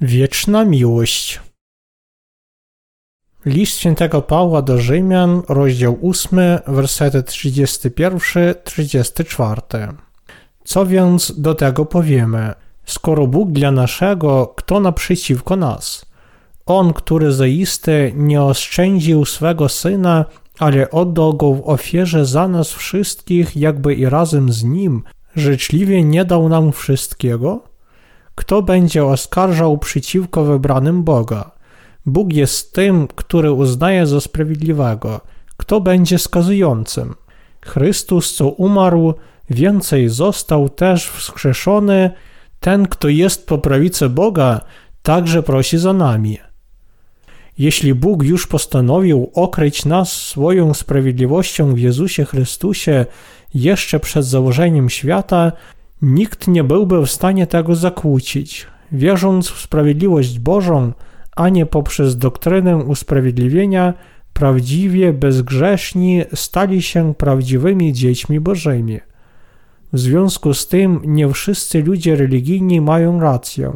Wieczna miłość. List świętego Pawła do Rzymian, rozdział 8, wersety 31-34. Co więc do tego powiemy? Skoro Bóg dla naszego, kto naprzeciwko nas? On, który zaiste nie oszczędził swego Syna, ale oddał Go w ofierze za nas wszystkich, jakby i razem z Nim, życzliwie nie dał nam wszystkiego? Kto będzie oskarżał przeciwko wybranym Boga? Bóg jest tym, który uznaje za sprawiedliwego. Kto będzie skazującym? Chrystus, co umarł, więcej został też wskrzeszony. Ten, kto jest po prawicy Boga, także prosi za nami. Jeśli Bóg już postanowił okryć nas swoją sprawiedliwością w Jezusie Chrystusie jeszcze przed założeniem świata, Nikt nie byłby w stanie tego zakłócić, wierząc w sprawiedliwość Bożą, a nie poprzez doktrynę usprawiedliwienia, prawdziwie bezgrzeszni stali się prawdziwymi dziećmi Bożymi. W związku z tym nie wszyscy ludzie religijni mają rację.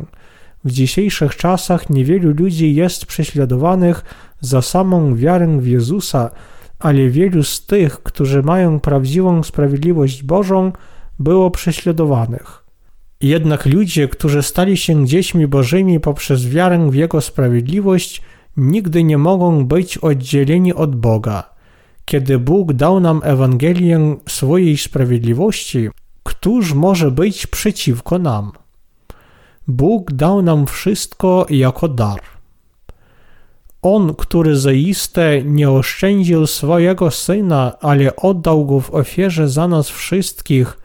W dzisiejszych czasach niewielu ludzi jest prześladowanych za samą wiarę w Jezusa, ale wielu z tych, którzy mają prawdziwą sprawiedliwość Bożą, było prześladowanych. Jednak ludzie, którzy stali się dziećmi Bożymi poprzez wiarę w Jego sprawiedliwość, nigdy nie mogą być oddzieleni od Boga. Kiedy Bóg dał nam Ewangelię swojej sprawiedliwości, któż może być przeciwko nam? Bóg dał nam wszystko jako dar. On, który zaiste nie oszczędził swojego syna, ale oddał go w ofierze za nas wszystkich,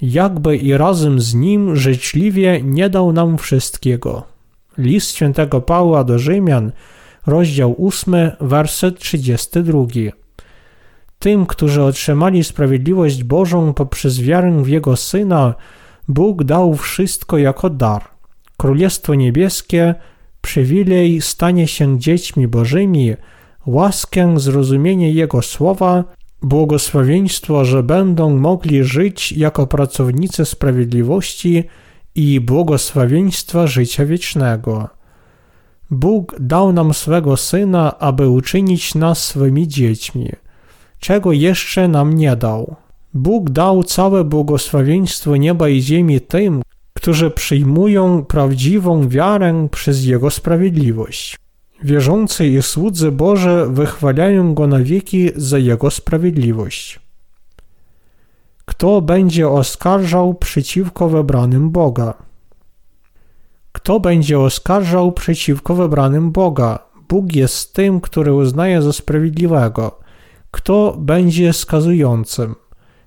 jakby i razem z nim życzliwie nie dał nam wszystkiego. List świętego Pawła do Rzymian, rozdział 8, werset 32. Tym, którzy otrzymali sprawiedliwość Bożą poprzez wiarę w Jego Syna, Bóg dał wszystko jako dar. Królestwo Niebieskie, przywilej stanie się dziećmi Bożymi, łaskę zrozumienie Jego słowa błogosławieństwo, że będą mogli żyć jako pracownicy sprawiedliwości i błogosławieństwa życia wiecznego. Bóg dał nam swego Syna, aby uczynić nas swymi dziećmi, czego jeszcze nam nie dał. Bóg dał całe błogosławieństwo nieba i ziemi tym, którzy przyjmują prawdziwą wiarę przez Jego sprawiedliwość. Wierzący i słudzy Boże wychwalają Go na wieki za Jego sprawiedliwość. Kto będzie oskarżał przeciwko wybranym Boga? Kto będzie oskarżał przeciwko wybranym Boga? Bóg jest tym, który uznaje za sprawiedliwego. Kto będzie skazującym?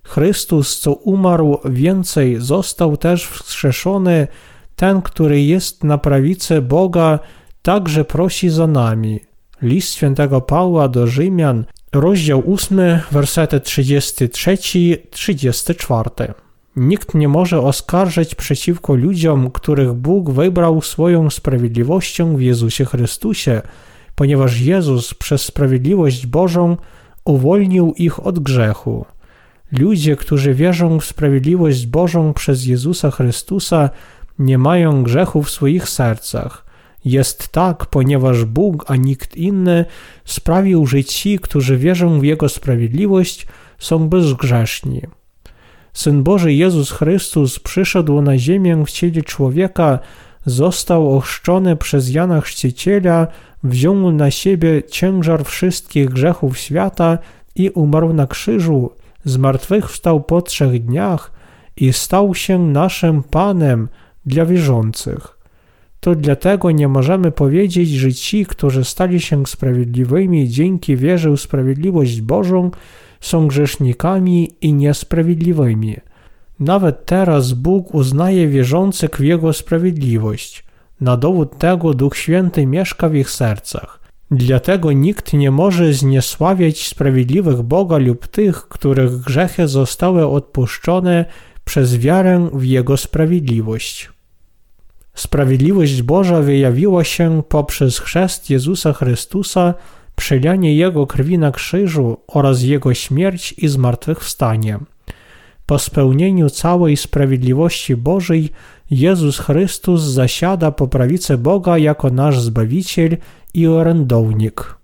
Chrystus, co umarł, więcej został też wskrzeszony, ten, który jest na prawicy Boga, także prosi za nami. List świętego Pawła do Rzymian, rozdział 8, wersety 33-34. Nikt nie może oskarżyć przeciwko ludziom, których Bóg wybrał swoją sprawiedliwością w Jezusie Chrystusie, ponieważ Jezus przez sprawiedliwość Bożą uwolnił ich od grzechu. Ludzie, którzy wierzą w sprawiedliwość Bożą przez Jezusa Chrystusa, nie mają grzechu w swoich sercach. Jest tak, ponieważ Bóg, a nikt inny sprawił, że ci, którzy wierzą w Jego sprawiedliwość, są bezgrzeszni. Syn Boży Jezus Chrystus przyszedł na ziemię w ciele człowieka, został ochrzczony przez Jana Chrzciciela, wziął na siebie ciężar wszystkich grzechów świata i umarł na krzyżu, zmartwychwstał po trzech dniach i stał się naszym Panem dla wierzących to dlatego nie możemy powiedzieć, że ci, którzy stali się sprawiedliwymi dzięki wierze w sprawiedliwość Bożą, są grzesznikami i niesprawiedliwymi. Nawet teraz Bóg uznaje wierzących w Jego sprawiedliwość. Na dowód tego Duch Święty mieszka w ich sercach. Dlatego nikt nie może zniesławiać sprawiedliwych Boga lub tych, których grzechy zostały odpuszczone przez wiarę w Jego sprawiedliwość. Sprawiedliwość Boża wyjawiła się poprzez chrzest Jezusa Chrystusa, przelanie Jego krwi na krzyżu oraz Jego śmierć i zmartwychwstanie. Po spełnieniu całej sprawiedliwości Bożej Jezus Chrystus zasiada po prawicy Boga jako nasz Zbawiciel i orędownik.